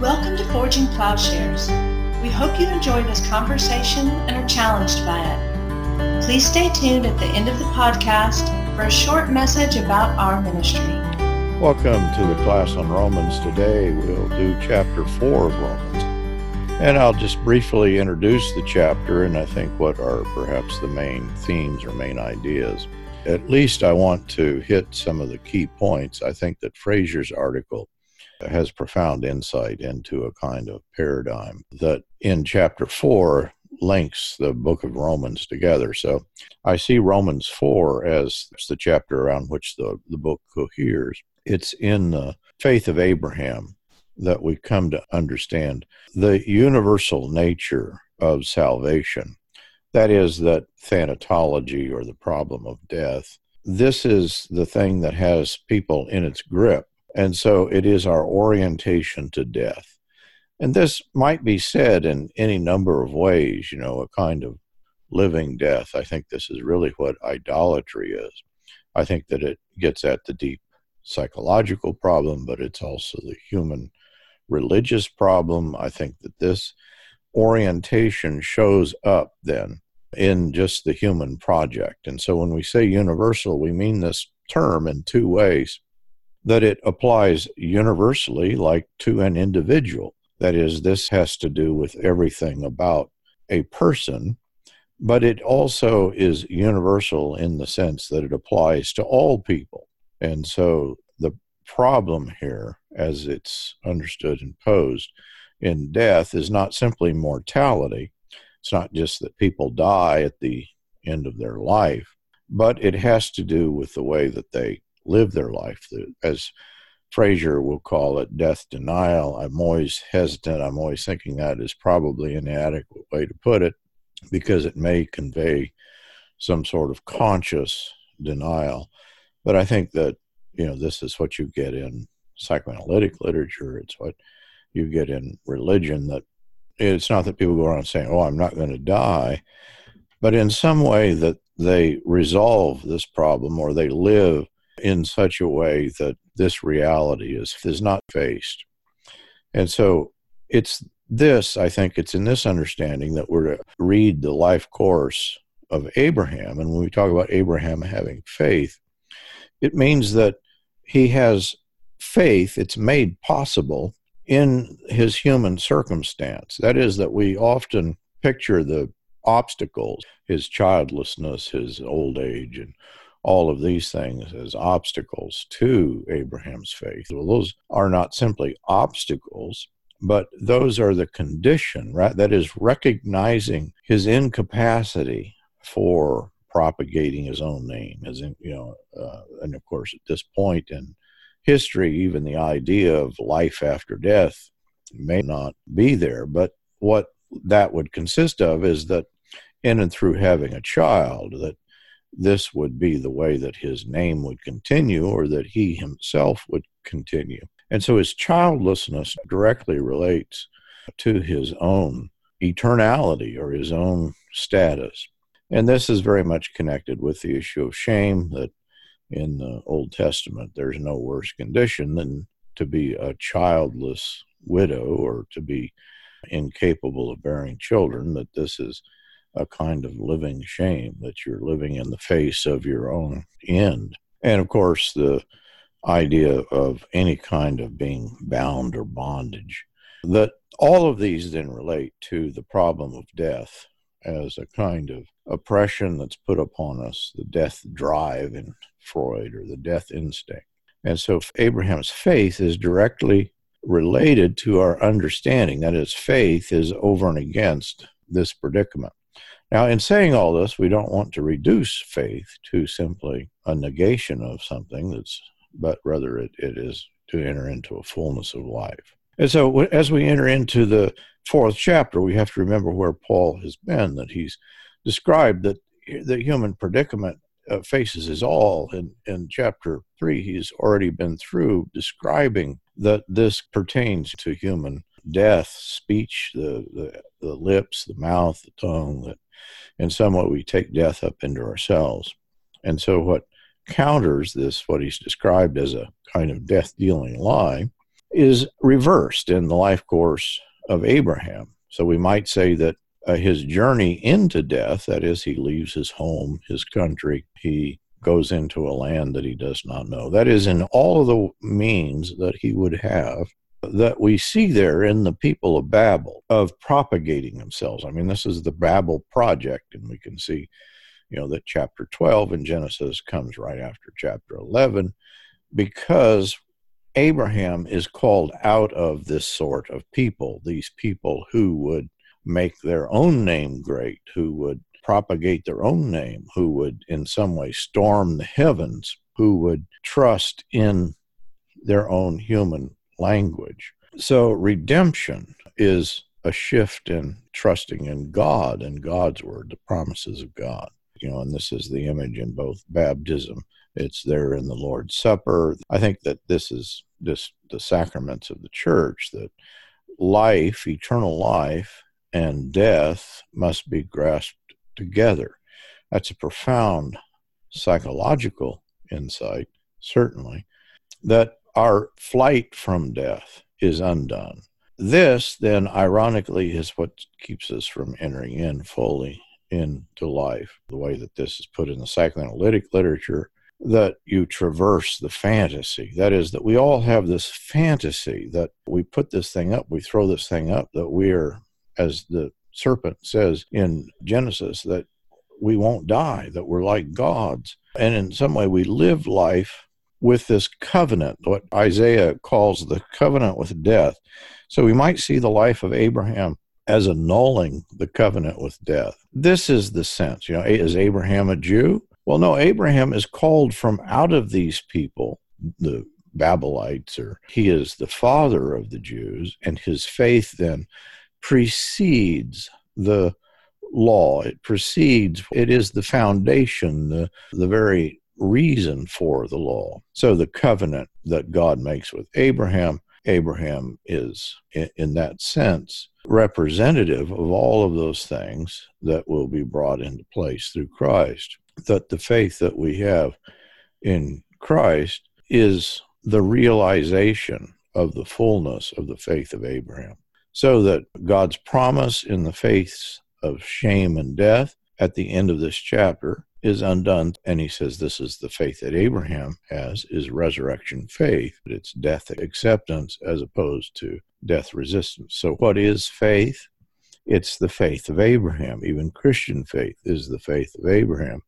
Welcome to Forging Plowshares. We hope you enjoy this conversation and are challenged by it. Please stay tuned at the end of the podcast for a short message about our ministry. Welcome to the class on Romans. Today we'll do chapter 4 of Romans. And I'll just briefly introduce the chapter and I think what are perhaps the main themes or main ideas. At least I want to hit some of the key points. I think that Fraser's article has profound insight into a kind of paradigm that in chapter 4 links the book of Romans together. So I see Romans 4 as the chapter around which the, the book coheres. It's in the faith of Abraham that we come to understand the universal nature of salvation. That is, that thanatology or the problem of death. This is the thing that has people in its grip. And so it is our orientation to death. And this might be said in any number of ways, you know, a kind of living death. I think this is really what idolatry is. I think that it gets at the deep psychological problem, but it's also the human religious problem. I think that this orientation shows up then in just the human project. And so when we say universal, we mean this term in two ways that it applies universally, like to an individual. That is, this has to do with everything about a person, but it also is universal in the sense that it applies to all people. And so the problem here, as it's understood and posed in death, is not simply mortality. It's not just that people die at the end of their life, but it has to do with the way that they live their life. As Frazier will call it death denial. I'm always hesitant. I'm always thinking that is probably an inadequate way to put it because it may convey some sort of conscious denial. But I think that you know this is what you get in psychoanalytic literature it's what you get in religion that it's not that people go around saying oh i'm not going to die but in some way that they resolve this problem or they live in such a way that this reality is is not faced and so it's this i think it's in this understanding that we're to read the life course of abraham and when we talk about abraham having faith it means that he has faith, it's made possible in his human circumstance. That is, that we often picture the obstacles, his childlessness, his old age, and all of these things as obstacles to Abraham's faith. Well, those are not simply obstacles, but those are the condition, right? That is recognizing his incapacity for propagating his own name, as in, you know, uh, and of course at this point in history, even the idea of life after death may not be there. But what that would consist of is that in and through having a child, that this would be the way that his name would continue or that he himself would continue. And so his childlessness directly relates to his own eternality or his own status. And this is very much connected with the issue of shame that in the Old Testament there's no worse condition than to be a childless widow or to be incapable of bearing children, that this is a kind of living shame, that you're living in the face of your own end. And of course, the idea of any kind of being bound or bondage. That all of these then relate to the problem of death as a kind of oppression that's put upon us, the death drive in Freud or the death instinct. And so Abraham's faith is directly related to our understanding that his faith is over and against this predicament. Now, in saying all this, we don't want to reduce faith to simply a negation of something that's, but rather it, it is to enter into a fullness of life. And so, as we enter into the fourth chapter, we have to remember where Paul has been, that he's described that the human predicament uh, faces his all. In, in chapter three, he's already been through describing that this pertains to human death, speech, the, the, the lips, the mouth, the tongue, that in some way we take death up into ourselves. And so, what counters this, what he's described as a kind of death dealing lie, is reversed in the life course of Abraham. So we might say that uh, his journey into death, that is, he leaves his home, his country, he goes into a land that he does not know. That is, in all of the means that he would have that we see there in the people of Babel of propagating themselves. I mean, this is the Babel project, and we can see, you know, that chapter 12 in Genesis comes right after chapter 11 because Abraham is called out of this sort of people, these people who would make their own name great, who would propagate their own name, who would in some way storm the heavens, who would trust in their own human language. So redemption is a shift in trusting in God and God's word, the promises of God. You know, and this is the image in both baptism. It's there in the Lord's Supper. I think that this is this the sacraments of the church that life, eternal life, and death must be grasped together. That's a profound psychological insight, certainly, that our flight from death is undone. This, then, ironically, is what keeps us from entering in fully into life. The way that this is put in the psychoanalytic literature, that you traverse the fantasy. That is, that we all have this fantasy that we put this thing up, we throw this thing up, that we are, as the serpent says in Genesis, that we won't die, that we're like gods. And in some way, we live life with this covenant, what Isaiah calls the covenant with death. So we might see the life of Abraham as annulling the covenant with death. This is the sense. You know, is Abraham a Jew? Well, no, Abraham is called from out of these people, the Babylonites, or he is the father of the Jews, and his faith then precedes the law. It precedes, it is the foundation, the, the very reason for the law. So the covenant that God makes with Abraham, Abraham is, in that sense, representative of all of those things that will be brought into place through Christ. That the faith that we have in Christ is the realization of the fullness of the faith of Abraham. So that God's promise in the faiths of shame and death at the end of this chapter is undone. And he says this is the faith that Abraham has is resurrection faith. But it's death acceptance as opposed to death resistance. So what is faith? It's the faith of Abraham. Even Christian faith is the faith of Abraham.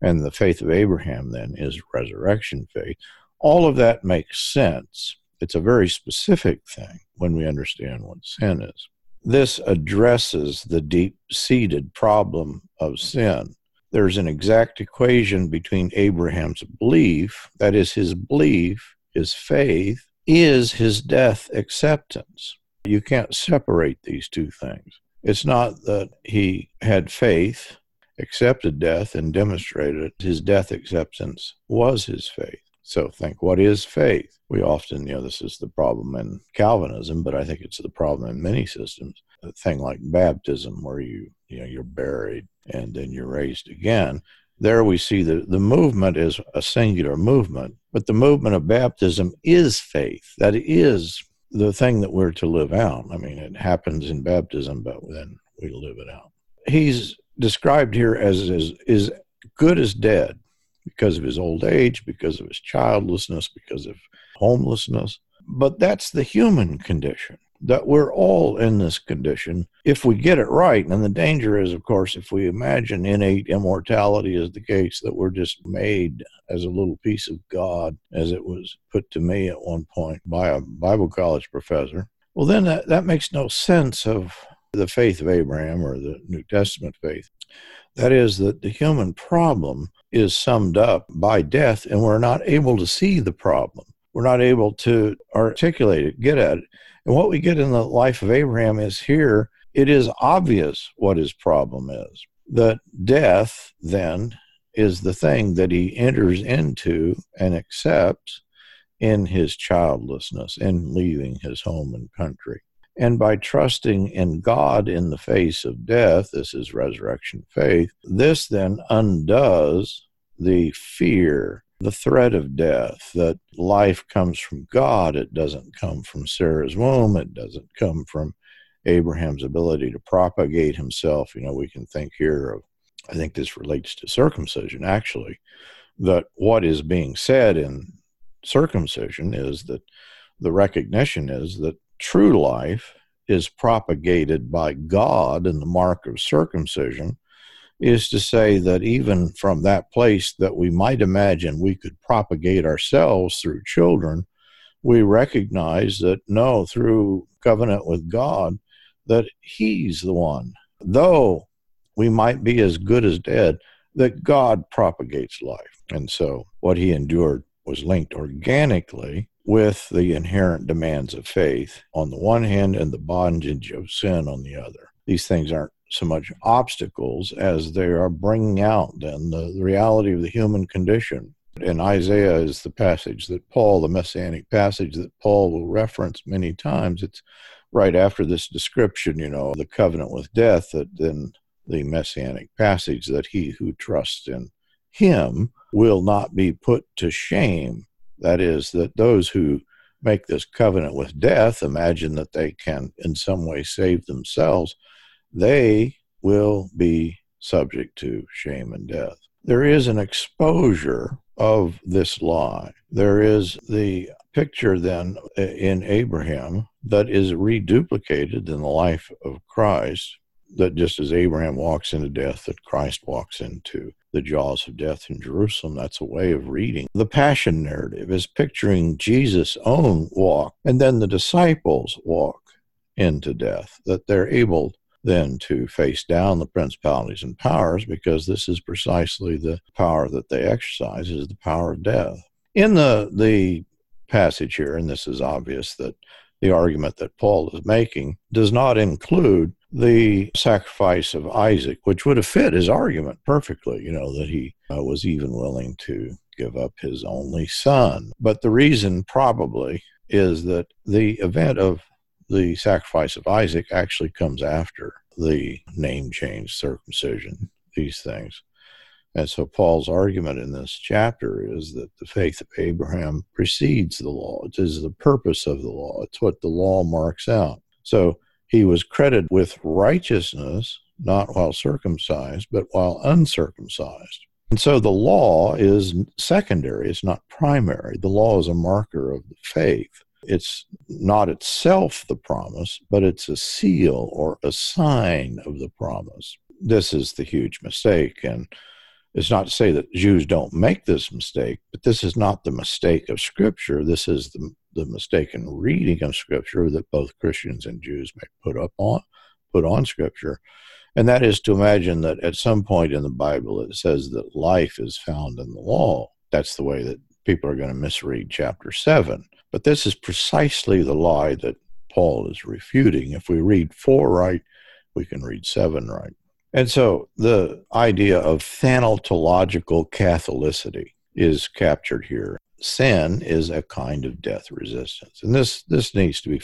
And the faith of Abraham then is resurrection faith. All of that makes sense. It's a very specific thing when we understand what sin is. This addresses the deep seated problem of sin there's an exact equation between Abraham's belief, that is, his belief, his faith, is his death acceptance. You can't separate these two things. It's not that he had faith, accepted death, and demonstrated it. His death acceptance was his faith. So think, what is faith? We often, you know, this is the problem in Calvinism, but I think it's the problem in many systems. A thing like baptism, where you, you know, you're buried and then you're raised again. There we see the, the movement is a singular movement, but the movement of baptism is faith. That is the thing that we're to live out. I mean, it happens in baptism, but then we live it out. He's described here as as, is good as dead because of his old age, because of his childlessness, because of homelessness. But that's the human condition that we're all in this condition if we get it right. And the danger is, of course, if we imagine innate immortality is the case, that we're just made as a little piece of God, as it was put to me at one point by a Bible college professor. Well, then that, that makes no sense of the faith of Abraham or the New Testament faith. That is, that the human problem is summed up by death, and we're not able to see the problem. We're not able to articulate it, get at it. And what we get in the life of Abraham is here, it is obvious what his problem is. That death, then, is the thing that he enters into and accepts in his childlessness, in leaving his home and country. And by trusting in God in the face of death, this is resurrection faith, this then undoes the fear the threat of death, that life comes from God. It doesn't come from Sarah's womb. It doesn't come from Abraham's ability to propagate himself. You know, we can think here of, I think this relates to circumcision actually, that what is being said in circumcision is that the recognition is that true life is propagated by God, in the mark of circumcision is to say that even from that place that we might imagine we could propagate ourselves through children, we recognize that no, through covenant with God, that He's the one. Though we might be as good as dead, that God propagates life. And so what He endured was linked organically with the inherent demands of faith on the one hand and the bondage of sin on the other. These things aren't so much obstacles as they are bringing out then the, the reality of the human condition. And Isaiah is the passage that Paul, the messianic passage that Paul will reference many times. It's right after this description, you know, the covenant with death, that then the messianic passage that he who trusts in him will not be put to shame. That is, that those who make this covenant with death imagine that they can in some way save themselves, they will be subject to shame and death. There is an exposure of this lie. There is the picture then in Abraham that is reduplicated in the life of Christ, that just as Abraham walks into death, that Christ walks into the jaws of death in Jerusalem. That's a way of reading. The Passion narrative is picturing Jesus' own walk, and then the disciples walk into death, that they're able then to face down the principalities and powers because this is precisely the power that they exercise is the power of death. In the the passage here, and this is obvious that the argument that Paul is making does not include the sacrifice of Isaac, which would have fit his argument perfectly, you know, that he uh, was even willing to give up his only son. But the reason probably is that the event of the sacrifice of Isaac actually comes after the name change, circumcision, these things. And so Paul's argument in this chapter is that the faith of Abraham precedes the law. It is the purpose of the law. It's what the law marks out. So he was credited with righteousness, not while circumcised, but while uncircumcised. And so the law is secondary, it's not primary. The law is a marker of the faith. It's not itself the promise, but it's a seal or a sign of the promise. This is the huge mistake. And it's not to say that Jews don't make this mistake, but this is not the mistake of Scripture. This is the, the mistaken reading of Scripture that both Christians and Jews may put up on, put on Scripture. And that is to imagine that at some point in the Bible it says that life is found in the law. That's the way that people are going to misread chapter 7. But this is precisely the lie that Paul is refuting. If we read 4 right, we can read 7 right. And so the idea of thanatological Catholicity is captured here. Sin is a kind of death resistance. And this, this needs to be,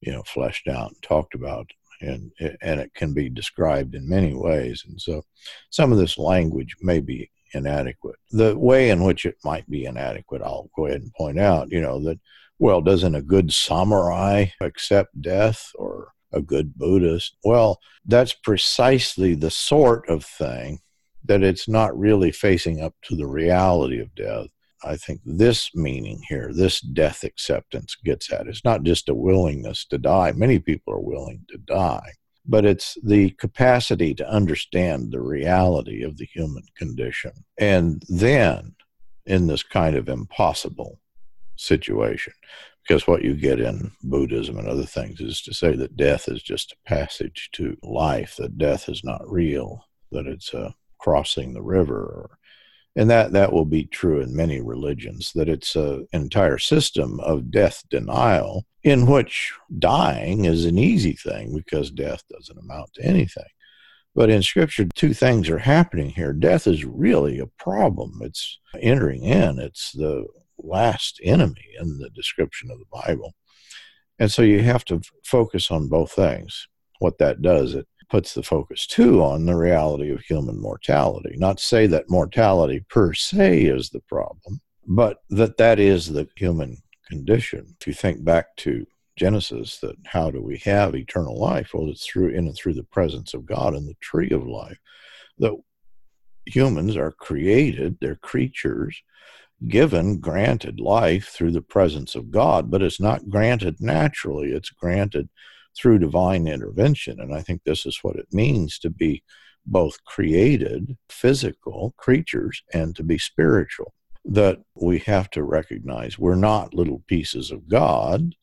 you know, fleshed out and talked about and and it can be described in many ways. And so, some of this language may be inadequate. The way in which it might be inadequate, I'll go ahead and point out, you know, that, well, doesn't a good samurai accept death or a good Buddhist? Well, that's precisely the sort of thing that it's not really facing up to the reality of death. I think this meaning here, this death acceptance gets at. It's not just a willingness to die. Many people are willing to die but it's the capacity to understand the reality of the human condition. And then, in this kind of impossible situation, because what you get in Buddhism and other things is to say that death is just a passage to life, that death is not real, that it's a crossing the river and that that will be true in many religions that it's an entire system of death denial in which dying is an easy thing because death doesn't amount to anything. But in scripture two things are happening here. Death is really a problem. It's entering in. It's the last enemy in the description of the bible. And so you have to focus on both things. What that does it puts the focus too on the reality of human mortality. Not say that mortality per se is the problem, but that that is the human condition. If you think back to Genesis, that how do we have eternal life? Well, it's through in and through the presence of God and the tree of life. That humans are created, they're creatures given, granted life through the presence of God, but it's not granted naturally. It's granted through divine intervention. And I think this is what it means to be both created, physical creatures, and to be spiritual. That we have to recognize we're not little pieces of God,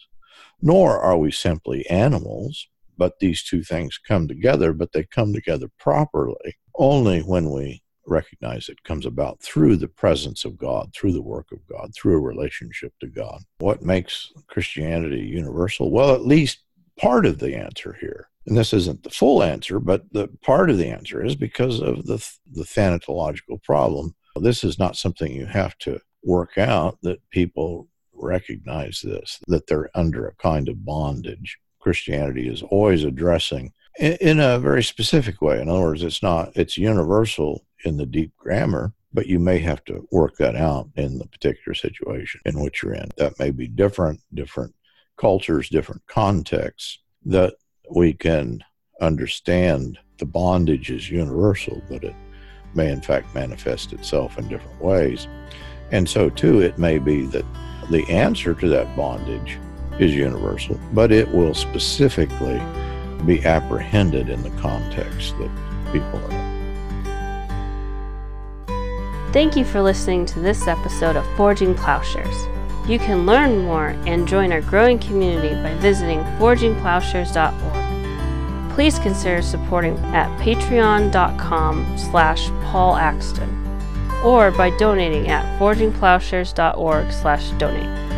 nor are we simply animals, but these two things come together, but they come together properly only when we recognize it comes about through the presence of God, through the work of God, through a relationship to God. What makes Christianity universal? Well, at least part of the answer here. And this isn't the full answer, but the part of the answer is because of the, the thanatological problem. This is not something you have to work out that people recognize this, that they're under a kind of bondage. Christianity is always addressing in, in a very specific way. In other words, it's not, it's universal in the deep grammar, but you may have to work that out in the particular situation in which you're in. That may be different, different cultures, different contexts, that we can understand the bondage is universal, but it may in fact manifest itself in different ways. And so, too, it may be that the answer to that bondage is universal, but it will specifically be apprehended in the context that people are in. Thank you for listening to this episode of Forging Plowshares. You can learn more and join our growing community by visiting forgingplowshares.org. Please consider supporting at patreon.com slash Paul Axton or by donating at forgingplowshares.org slash donate.